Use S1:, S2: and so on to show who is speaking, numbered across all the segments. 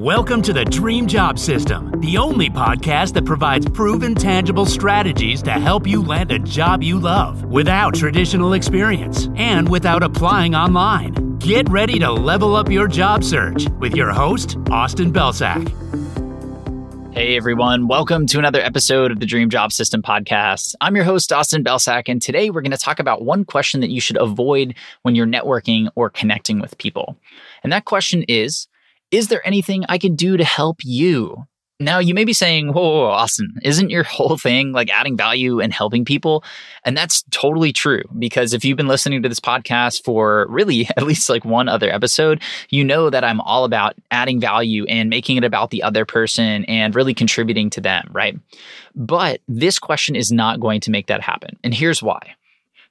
S1: Welcome to the Dream Job System, the only podcast that provides proven, tangible strategies to help you land a job you love without traditional experience and without applying online. Get ready to level up your job search with your host, Austin Belcak.
S2: Hey everyone, welcome to another episode of the Dream Job System podcast. I'm your host, Austin Belcak, and today we're going to talk about one question that you should avoid when you're networking or connecting with people. And that question is is there anything I can do to help you? Now, you may be saying, whoa, whoa, whoa, Austin, isn't your whole thing like adding value and helping people? And that's totally true because if you've been listening to this podcast for really at least like one other episode, you know that I'm all about adding value and making it about the other person and really contributing to them, right? But this question is not going to make that happen. And here's why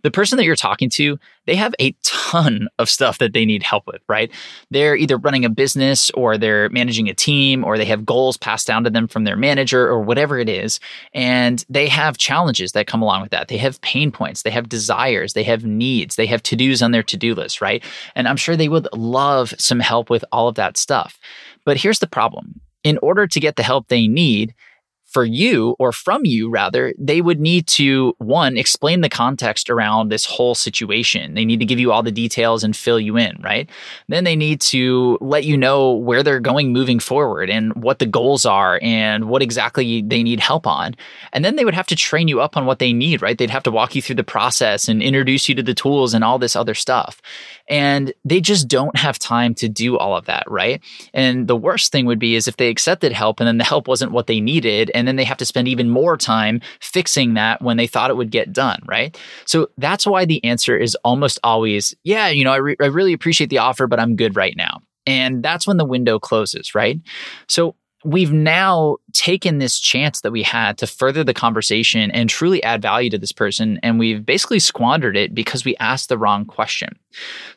S2: the person that you're talking to, they have a ton of stuff that they need help with, right? They're either running a business or they're managing a team or they have goals passed down to them from their manager or whatever it is. And they have challenges that come along with that. They have pain points, they have desires, they have needs, they have to dos on their to do list, right? And I'm sure they would love some help with all of that stuff. But here's the problem in order to get the help they need, for you or from you rather they would need to one explain the context around this whole situation. They need to give you all the details and fill you in right? Then they need to let you know where they're going moving forward and what the goals are and what exactly they need help on. And then they would have to train you up on what they need right? They'd have to walk you through the process and introduce you to the tools and all this other stuff. And they just don't have time to do all of that right? And the worst thing would be is if they accepted help and then the help wasn't what they needed and then they have to spend even more time fixing that when they thought it would get done, right? So that's why the answer is almost always, yeah, you know, I, re- I really appreciate the offer, but I'm good right now. And that's when the window closes, right? So we've now taken this chance that we had to further the conversation and truly add value to this person. And we've basically squandered it because we asked the wrong question.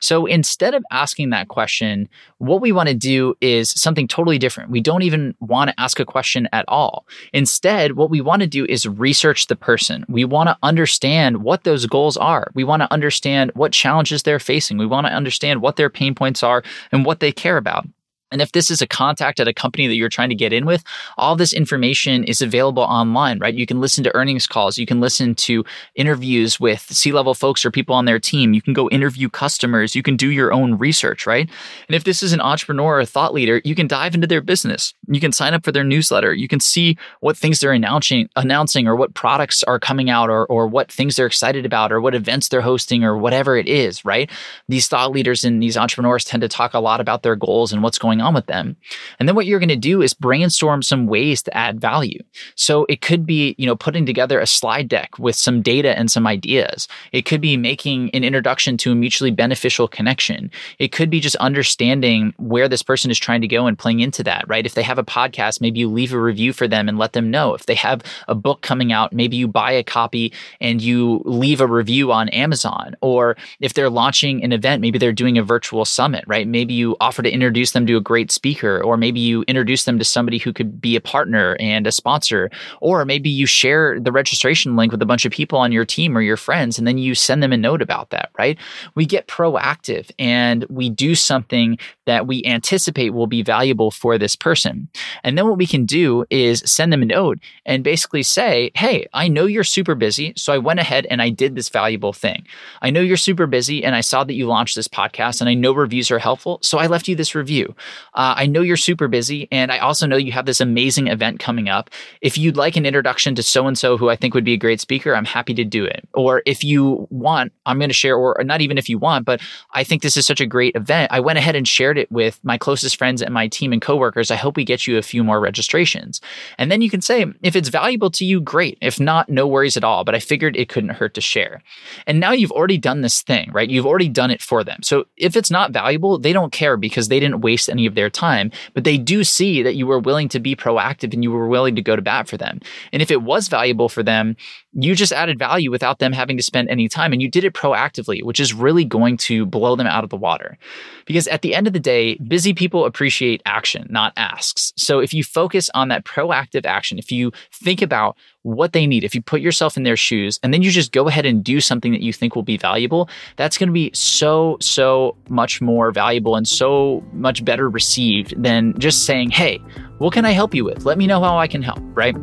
S2: So instead of asking that question, what we want to do is something totally different. We don't even want to ask a question at all. Instead, what we want to do is research the person. We want to understand what those goals are. We want to understand what challenges they're facing. We want to understand what their pain points are and what they care about. And if this is a contact at a company that you're trying to get in with, all this information is available online, right? You can listen to earnings calls. You can listen to interviews with C level folks or people on their team. You can go interview customers. You can do your own research, right? And if this is an entrepreneur or a thought leader, you can dive into their business. You can sign up for their newsletter. You can see what things they're announcing, announcing or what products are coming out or, or what things they're excited about or what events they're hosting or whatever it is, right? These thought leaders and these entrepreneurs tend to talk a lot about their goals and what's going on with them. And then what you're going to do is brainstorm some ways to add value. So it could be, you know, putting together a slide deck with some data and some ideas. It could be making an introduction to a mutually beneficial connection. It could be just understanding where this person is trying to go and playing into that, right? If they have a podcast, maybe you leave a review for them and let them know. If they have a book coming out, maybe you buy a copy and you leave a review on Amazon. Or if they're launching an event, maybe they're doing a virtual summit, right? Maybe you offer to introduce them to a great speaker, or maybe you introduce them to somebody who could be a partner and a sponsor, or maybe you share the registration link with a bunch of people on your team or your friends, and then you send them a note about that, right? We get proactive and we do something that we anticipate will be valuable for this person. And then what we can do is send them a note and basically say, Hey, I know you're super busy. So I went ahead and I did this valuable thing. I know you're super busy and I saw that you launched this podcast and I know reviews are helpful. So I left you this review. Uh, I know you're super busy, and I also know you have this amazing event coming up. If you'd like an introduction to so and so, who I think would be a great speaker, I'm happy to do it. Or if you want, I'm going to share, or not even if you want, but I think this is such a great event. I went ahead and shared it with my closest friends and my team and coworkers. I hope we get you a few more registrations. And then you can say, if it's valuable to you, great. If not, no worries at all. But I figured it couldn't hurt to share. And now you've already done this thing, right? You've already done it for them. So if it's not valuable, they don't care because they didn't waste any of their time, but they do see that you were willing to be proactive and you were willing to go to bat for them. And if it was valuable for them, you just added value without them having to spend any time and you did it proactively, which is really going to blow them out of the water. Because at the end of the day, busy people appreciate action, not asks. So if you focus on that proactive action, if you think about what they need, if you put yourself in their shoes and then you just go ahead and do something that you think will be valuable, that's going to be so, so much more valuable and so much better received than just saying, hey, what can I help you with? Let me know how I can help, right?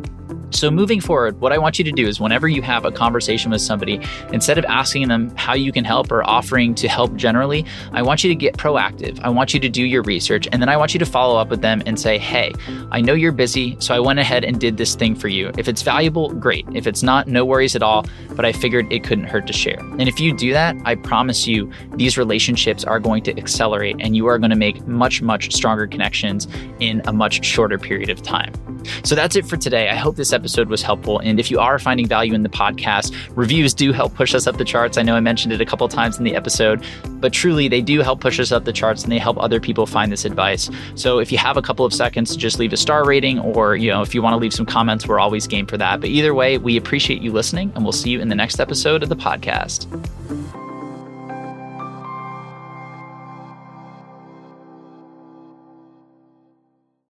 S2: So, moving forward, what I want you to do is whenever you have a conversation with somebody, instead of asking them how you can help or offering to help generally, I want you to get proactive. I want you to do your research and then I want you to follow up with them and say, hey, I know you're busy, so I went ahead and did this thing for you. If it's valuable, great. If it's not, no worries at all, but I figured it couldn't hurt to share. And if you do that, I promise you, these relationships are going to accelerate and you are going to make much, much stronger connections in a much shorter period of time. So that's it for today. I hope this episode was helpful. And if you are finding value in the podcast, reviews do help push us up the charts. I know I mentioned it a couple times in the episode, but truly they do help push us up the charts and they help other people find this advice. So if you have a couple of seconds, just leave a star rating or, you know, if you want to leave some comments, we're always game for that. But either way, we appreciate you listening and we'll see you in the next episode of the podcast.